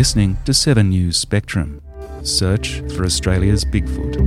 Listening to 7 News Spectrum. Search for Australia's Bigfoot.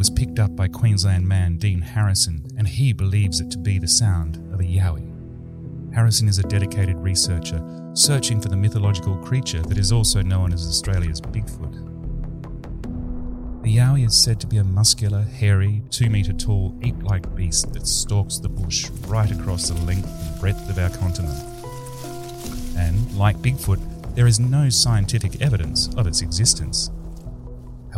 Was picked up by Queensland man Dean Harrison, and he believes it to be the sound of a yowie. Harrison is a dedicated researcher searching for the mythological creature that is also known as Australia's Bigfoot. The yowie is said to be a muscular, hairy, two metre tall, ape like beast that stalks the bush right across the length and breadth of our continent. And, like Bigfoot, there is no scientific evidence of its existence.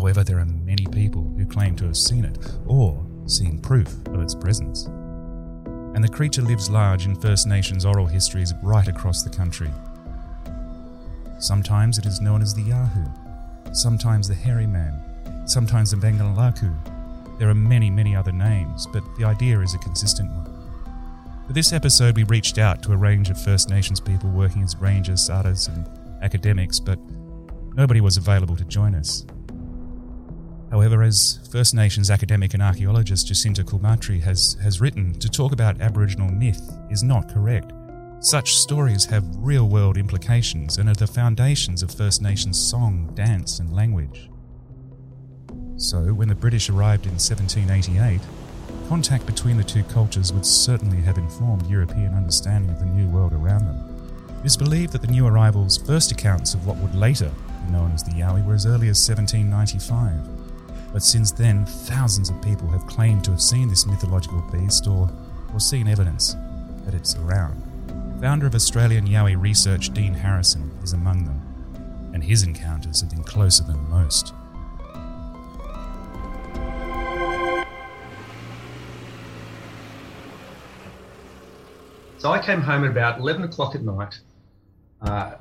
However, there are many people who claim to have seen it or seen proof of its presence. And the creature lives large in First Nations oral histories right across the country. Sometimes it is known as the Yahoo, sometimes the Hairy Man, sometimes the Bangalaku. There are many, many other names, but the idea is a consistent one. For this episode, we reached out to a range of First Nations people working as rangers, saras, and academics, but nobody was available to join us. However, as First Nations academic and archaeologist Jacinta Koolmatrie has, has written, to talk about Aboriginal myth is not correct. Such stories have real world implications and are the foundations of First Nations song, dance, and language. So, when the British arrived in 1788, contact between the two cultures would certainly have informed European understanding of the new world around them. It is believed that the new arrivals' first accounts of what would later be known as the Yowie were as early as 1795 but since then, thousands of people have claimed to have seen this mythological beast or, or seen evidence that it's around. Founder of Australian Yowie Research, Dean Harrison, is among them, and his encounters have been closer than most. So I came home at about 11 o'clock at night, uh,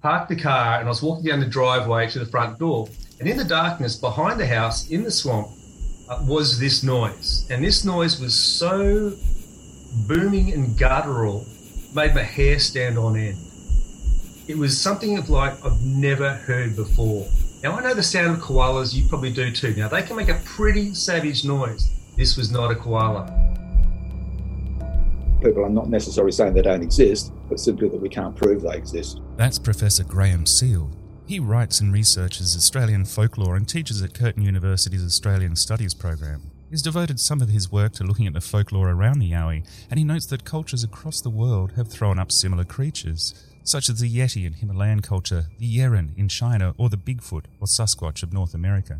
parked the car, and I was walking down the driveway to the front door. And in the darkness behind the house in the swamp uh, was this noise. And this noise was so booming and guttural, made my hair stand on end. It was something of like I've never heard before. Now I know the sound of koalas, you probably do too. Now they can make a pretty savage noise. This was not a koala. People are not necessarily saying they don't exist, but simply that we can't prove they exist. That's Professor Graham Seal. He writes and researches Australian folklore and teaches at Curtin University's Australian Studies program. He's devoted some of his work to looking at the folklore around the Yowie, and he notes that cultures across the world have thrown up similar creatures, such as the Yeti in Himalayan culture, the Yeren in China, or the Bigfoot or Sasquatch of North America.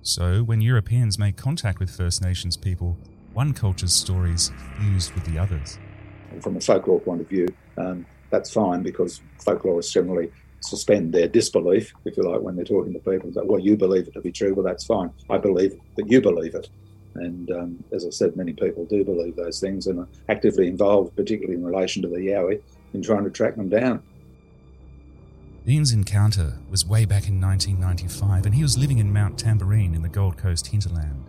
So, when Europeans make contact with First Nations people, one culture's stories fused with the others. From a folklore point of view, um, that's fine because folklore is generally suspend their disbelief, if you like, when they're talking to people. That, well, you believe it to be true, well, that's fine. I believe that you believe it. And um, as I said, many people do believe those things and are actively involved, particularly in relation to the Yowie, in trying to track them down. Dean's encounter was way back in 1995, and he was living in Mount Tamborine in the Gold Coast hinterland.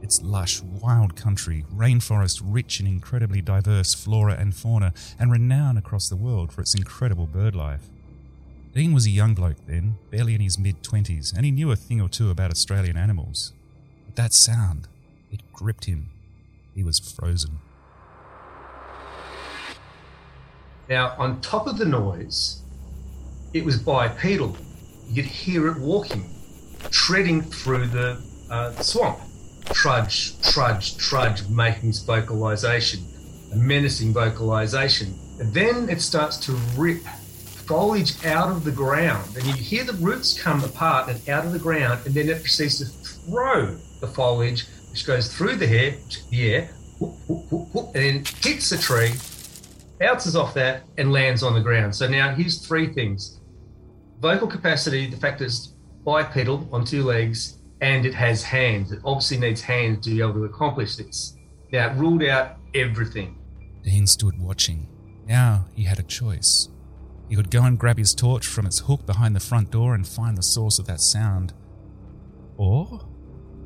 It's lush, wild country, rainforest rich in incredibly diverse flora and fauna, and renowned across the world for its incredible bird life. Dean was a young bloke then, barely in his mid 20s, and he knew a thing or two about Australian animals. But that sound, it gripped him. He was frozen. Now, on top of the noise, it was bipedal. You could hear it walking, treading through the uh, swamp. Trudge, trudge, trudge, making its vocalization, a menacing vocalization. And then it starts to rip foliage out of the ground, and you hear the roots come apart and out of the ground, and then it proceeds to throw the foliage, which goes through the hair, the air, whoop, whoop, whoop, and then hits the tree, bounces off that, and lands on the ground. So now here's three things vocal capacity, the fact that it's bipedal on two legs, and it has hands. It obviously needs hands to be able to accomplish this. Now, it ruled out everything. Dean stood watching. Now he had a choice. He could go and grab his torch from its hook behind the front door and find the source of that sound. Or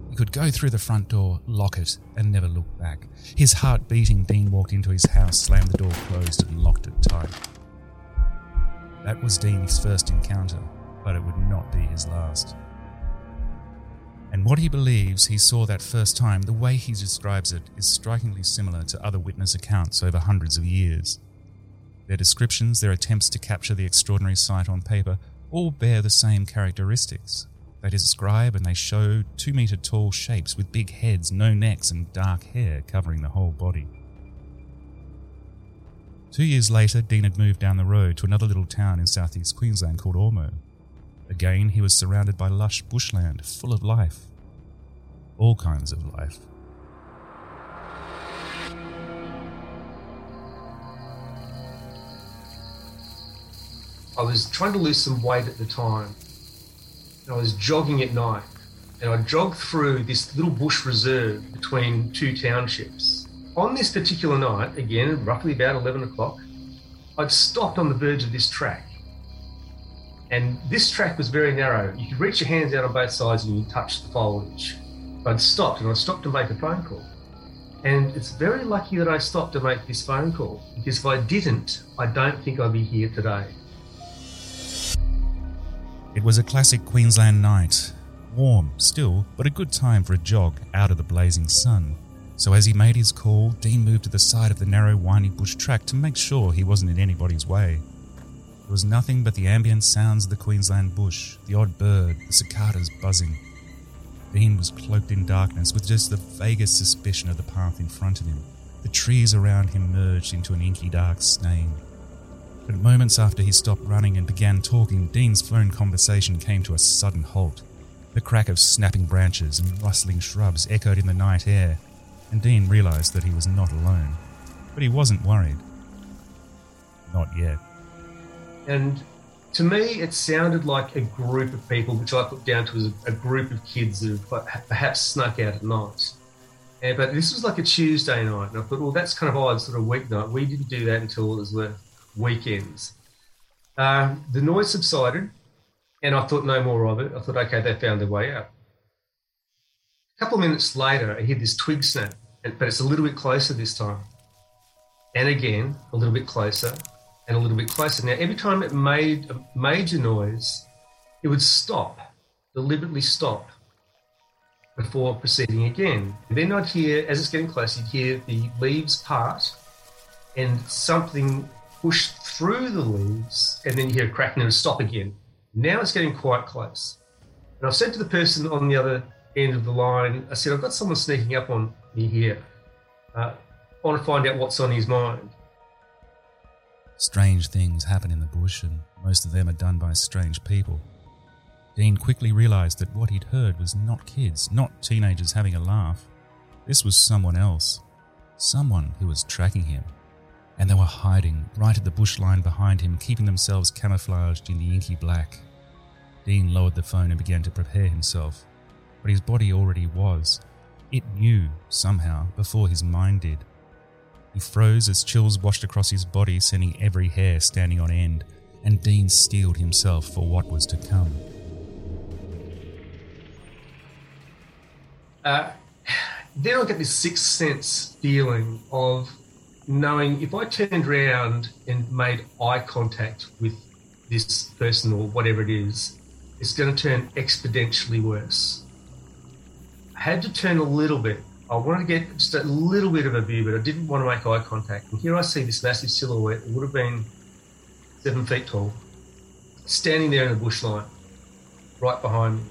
he could go through the front door, lock it, and never look back. His heart beating, Dean walked into his house, slammed the door closed, and locked it tight. That was Dean's first encounter, but it would not be his last. And what he believes he saw that first time, the way he describes it, is strikingly similar to other witness accounts over hundreds of years. Their descriptions, their attempts to capture the extraordinary sight on paper, all bear the same characteristics. They describe and they show two metre tall shapes with big heads, no necks, and dark hair covering the whole body. Two years later, Dean had moved down the road to another little town in southeast Queensland called Ormeau. Again, he was surrounded by lush bushland full of life. All kinds of life. I was trying to lose some weight at the time. And I was jogging at night. And I jogged through this little bush reserve between two townships. On this particular night, again, roughly about 11 o'clock, I'd stopped on the verge of this track. And this track was very narrow. You could reach your hands out on both sides and you touch the foliage. I'd stopped and I stopped to make a phone call. And it's very lucky that I stopped to make this phone call because if I didn't, I don't think I'd be here today. It was a classic Queensland night. Warm, still, but a good time for a jog out of the blazing sun. So as he made his call, Dean moved to the side of the narrow, windy bush track to make sure he wasn't in anybody's way. There was nothing but the ambient sounds of the Queensland bush, the odd bird, the cicadas buzzing. Dean was cloaked in darkness with just the vaguest suspicion of the path in front of him. The trees around him merged into an inky dark stain. But moments after he stopped running and began talking, Dean's phone conversation came to a sudden halt. The crack of snapping branches and rustling shrubs echoed in the night air, and Dean realized that he was not alone. But he wasn't worried. Not yet. And to me, it sounded like a group of people, which I put down to as a, group of kids who perhaps snuck out at night. But this was like a Tuesday night, and I thought, well, that's kind of odd, sort of weeknight. We didn't do that until it was the weekends. Uh, the noise subsided, and I thought no more of it. I thought, okay, they found their way out. A couple of minutes later, I hear this twig snap, but it's a little bit closer this time. And again, a little bit closer, and a little bit closer. Now, every time it made a major noise, it would stop, deliberately stop, before proceeding again. Then I'd hear, as it's getting closer, you'd hear the leaves part and something push through the leaves, and then you hear a crack and stop again. Now it's getting quite close. And I've said to the person on the other end of the line, I said, I've got someone sneaking up on me here. Uh, I want to find out what's on his mind. Strange things happen in the bush, and most of them are done by strange people. Dean quickly realized that what he'd heard was not kids, not teenagers having a laugh. This was someone else. Someone who was tracking him And they were hiding right at the bush line behind him, keeping themselves camouflaged in the inky black. Dean lowered the phone and began to prepare himself, but his body already was. It knew, somehow, before his mind did. He froze as chills washed across his body, sending every hair standing on end, and Dean steeled himself for what was to come. Uh, then I get this sixth sense feeling of knowing if I turned around and made eye contact with this person or whatever it is, it's going to turn exponentially worse. I had to turn a little bit. I wanted to get just a little bit of a view, but I didn't want to make eye contact. And here I see this massive silhouette. It would have been seven feet tall, standing there in the bush line, right behind me.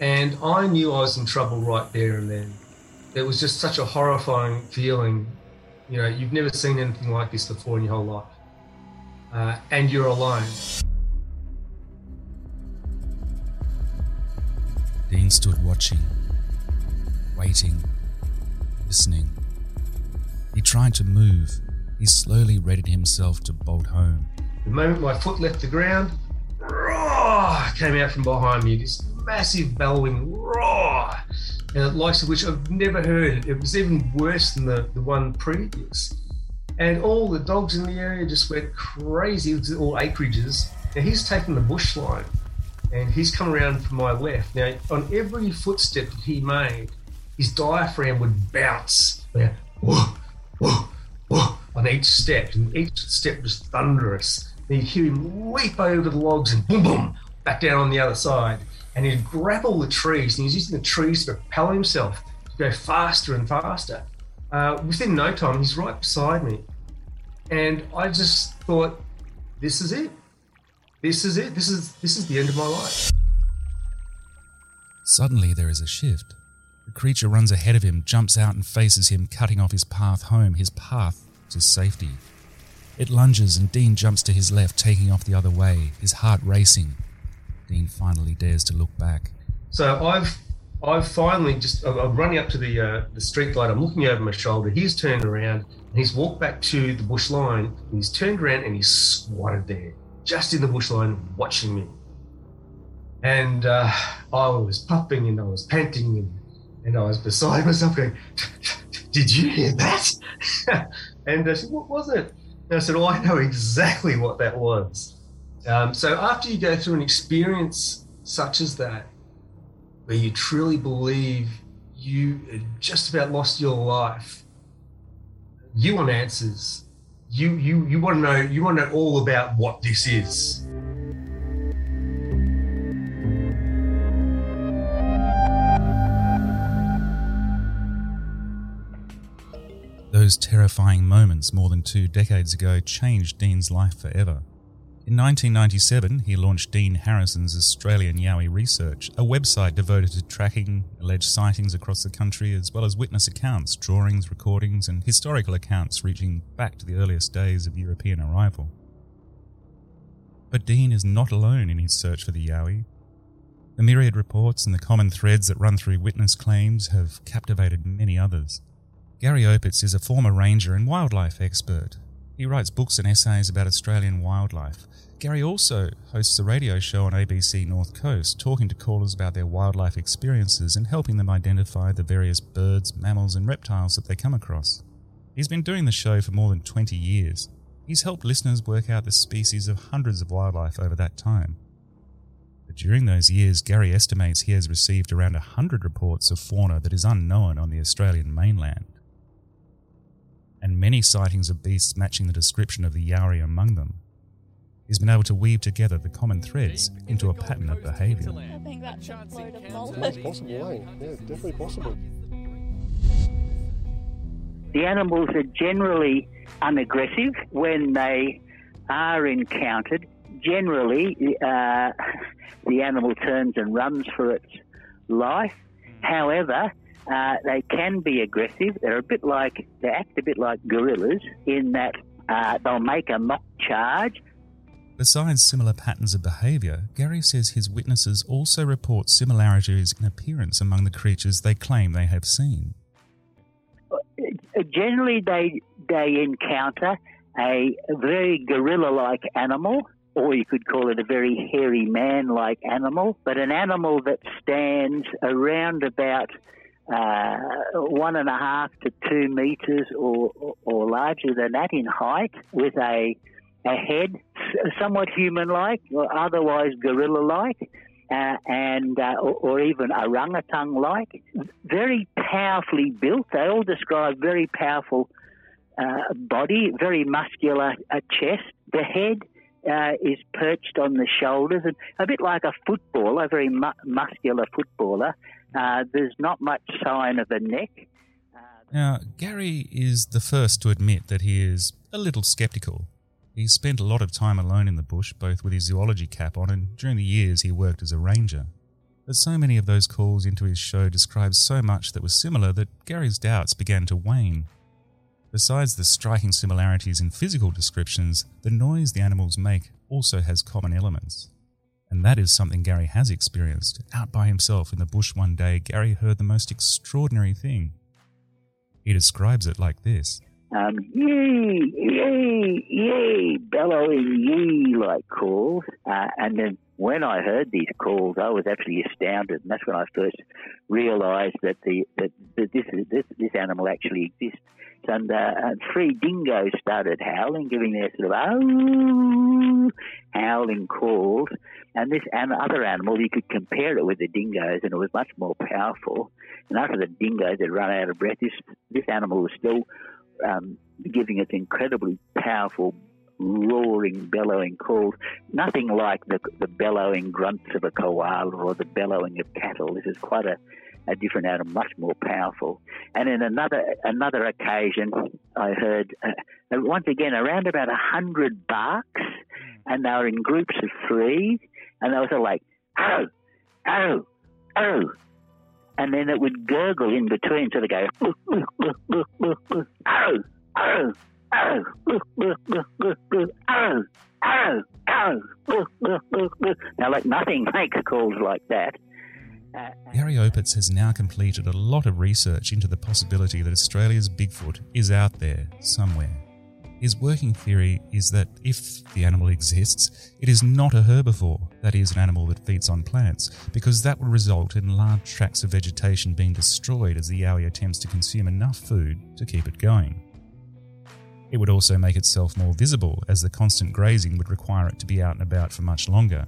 And I knew I was in trouble right there and then. It was just such a horrifying feeling. You know, you've never seen anything like this before in your whole life. Uh, and you're alone. Dean stood watching, waiting, listening. He tried to move. He slowly readied himself to bolt home. The moment my foot left the ground, roar came out from behind me. This massive bellowing and the likes of which I've never heard. It was even worse than the, the one previous. And all the dogs in the area just went crazy. Was all acreages. Now he's taken the bush line and he's come around from my left. Now, on every footstep that he made, his diaphragm would bounce. Whoa, whoa, whoa, on each step, and each step was thunderous. And you'd hear him leap over the logs and boom, boom, back down on the other side. And he'd grapple the trees, and he's using the trees to propel himself to go faster and faster. Uh, within no time, he's right beside me. And I just thought, this is it. This is it. This is this is the end of my life. Suddenly, there is a shift. The creature runs ahead of him, jumps out, and faces him, cutting off his path home, his path to safety. It lunges, and Dean jumps to his left, taking off the other way, his heart racing. Dean finally dares to look back. So I've I've finally just I'm running up to the uh, the street light. I'm looking over my shoulder. He's turned around and he's walked back to the bush line. And he's turned around and he's squatted there just in the bush line watching me. And uh, I was puffing and I was panting and, and I was beside myself going, Did you hear that? and I said, What was it? And I said, Oh, I know exactly what that was. Um, so after you go through an experience such as that, where you truly believe you just about lost your life, you want answers you you you want to know you want to know all about what this is. Those terrifying moments more than two decades ago changed Dean's life forever. In 1997, he launched Dean Harrison's Australian Yowie Research, a website devoted to tracking alleged sightings across the country, as well as witness accounts, drawings, recordings, and historical accounts reaching back to the earliest days of European arrival. But Dean is not alone in his search for the Yowie. The myriad reports and the common threads that run through witness claims have captivated many others. Gary Opitz is a former ranger and wildlife expert. He writes books and essays about Australian wildlife, Gary also hosts a radio show on ABC North Coast, talking to callers about their wildlife experiences and helping them identify the various birds, mammals, and reptiles that they come across. He's been doing the show for more than 20 years. He's helped listeners work out the species of hundreds of wildlife over that time. But during those years, Gary estimates he has received around 100 reports of fauna that is unknown on the Australian mainland. And many sightings of beasts matching the description of the Yowie among them he's been able to weave together the common threads into a pattern of behaviour. I think that's a load of bollocks. possible, eh? Yeah, definitely possible. The animals are generally unaggressive when they are encountered. Generally, uh, the animal turns and runs for its life. However, uh, they can be aggressive. They're a bit like, they act a bit like gorillas in that uh, they'll make a mock charge Besides similar patterns of behaviour, Gary says his witnesses also report similarities in appearance among the creatures they claim they have seen. Generally, they they encounter a very gorilla like animal, or you could call it a very hairy man like animal, but an animal that stands around about uh, one and a half to two meters or, or larger than that in height, with a, a head somewhat human like, or otherwise gorilla like. Uh, and uh, or, or, even orangutan like, very powerfully built. They all describe very powerful uh, body, very muscular uh, chest. The head uh, is perched on the shoulders, and a bit like a footballer, a very mu- muscular footballer. Uh, there's not much sign of a neck. Now, Gary is the first to admit that he is a little sceptical. He spent a lot of time alone in the bush, both with his zoology cap on and during the years he worked as a ranger. But so many of those calls into his show described so much that was similar that Gary's doubts began to wane. Besides the striking similarities in physical descriptions, the noise the animals make also has common elements. And that is something Gary has experienced. Out by himself in the bush one day, Gary heard the most extraordinary thing. He describes it like this um, yee, yee, yee, bellowing yee like calls. Uh, and then when I heard these calls, I was actually astounded, and that's when I first realised that the that, that this, this this animal actually exists. And uh, three dingoes started howling, giving their sort of oh howling calls. And this an- other animal, you could compare it with the dingoes, and it was much more powerful. And after the dingoes had run out of breath, this this animal was still um, giving its incredibly powerful roaring, bellowing calls. Nothing like the, the bellowing grunts of a koala or the bellowing of cattle. This is quite a, a different animal, much more powerful. And in another another occasion, I heard uh, once again around about a hundred barks, and they were in groups of three, and they were sort of like, oh, oh, oh, and then it would gurgle in between, so they go, oh, oh, oh, oh, oh, oh, oh, Now, like nothing makes calls like that. Uh, Gary Opitz has now completed a lot of research into the possibility that Australia's Bigfoot is out there somewhere. His working theory is that if the animal exists, it is not a herbivore, that is, an animal that feeds on plants, because that would result in large tracts of vegetation being destroyed as the yowie attempts to consume enough food to keep it going. It would also make itself more visible, as the constant grazing would require it to be out and about for much longer.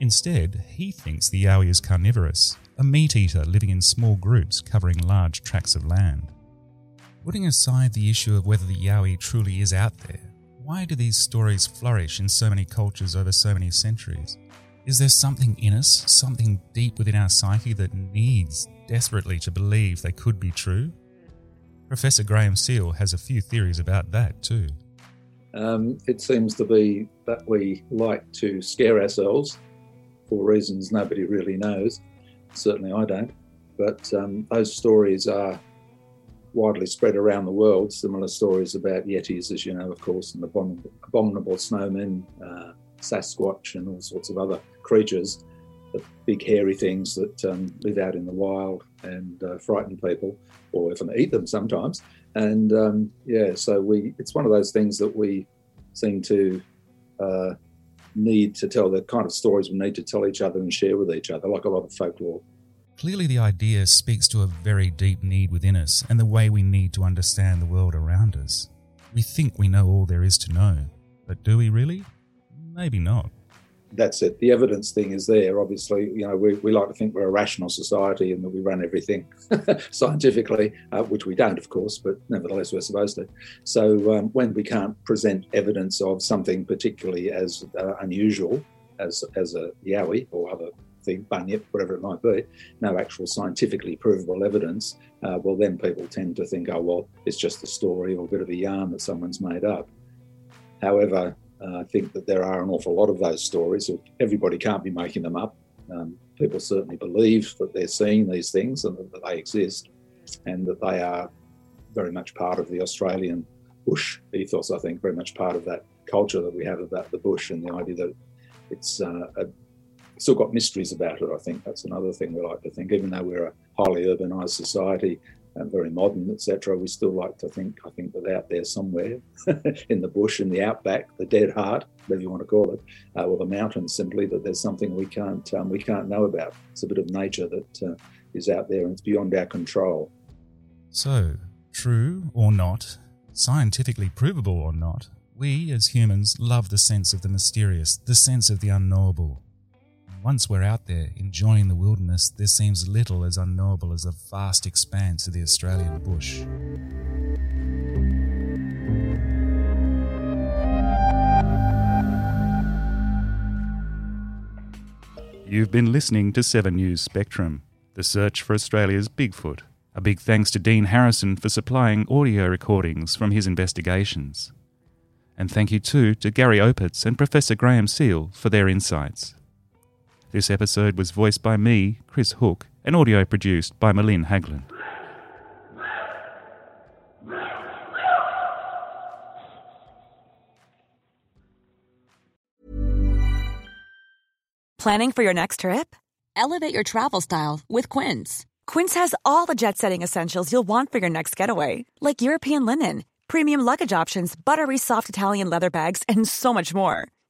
Instead, he thinks the yowie is carnivorous, a meat eater living in small groups covering large tracts of land. Putting aside the issue of whether the Yowie truly is out there, why do these stories flourish in so many cultures over so many centuries? Is there something in us, something deep within our psyche that needs desperately to believe they could be true? Professor Graham Seal has a few theories about that too. Um, it seems to be that we like to scare ourselves for reasons nobody really knows. Certainly I don't. But um, those stories are widely spread around the world. Similar stories about Yetis, as you know, of course, and abominable, abominable snowmen, uh, Sasquatch, and all sorts of other creatures, the big hairy things that um, live out in the wild and uh, frighten people, or even eat them sometimes. And um, yeah, so we it's one of those things that we seem to uh, need to tell the kind of stories we need to tell each other and share with each other, like a lot of folklore. Clearly, the idea speaks to a very deep need within us and the way we need to understand the world around us. We think we know all there is to know, but do we really? Maybe not. That's it. The evidence thing is there. Obviously, you know, we, we like to think we're a rational society and that we run everything scientifically, uh, which we don't, of course, but nevertheless, we're supposed to. So, um, when we can't present evidence of something particularly as uh, unusual as, as a yowie or other thing, bunyip, whatever it might be, no actual scientifically provable evidence, uh, well, then people tend to think, oh, well, it's just a story or a bit of a yarn that someone's made up. However, uh, I think that there are an awful lot of those stories. Everybody can't be making them up. Um, people certainly believe that they're seeing these things and that they exist and that they are very much part of the Australian bush ethos, I think, very much part of that culture that we have about the bush and the idea that it's uh, a still got mysteries about it. I think that's another thing we like to think. Even though we're a highly urbanised society, and very modern, etc., we still like to think, I think, that out there somewhere in the bush, in the outback, the dead heart, whatever you want to call it, uh, or the mountains, simply that there's something we can't um, we can't know about. It's a bit of nature that uh, is out there and it's beyond our control. So, true or not, scientifically provable or not, we as humans love the sense of the mysterious, the sense of the unknowable. Once we're out there enjoying the wilderness, there seems little as unknowable as the vast expanse of the Australian bush. You've been listening to 7 News Spectrum, the search for Australia's Bigfoot. A big thanks to Dean Harrison for supplying audio recordings from his investigations. And thank you too to Gary Opitz and Professor Graham Seal for their insights. This episode was voiced by me, Chris Hook, and audio produced by Malin Haglin. Planning for your next trip? Elevate your travel style with Quince. Quince has all the jet setting essentials you'll want for your next getaway, like European linen, premium luggage options, buttery soft Italian leather bags, and so much more.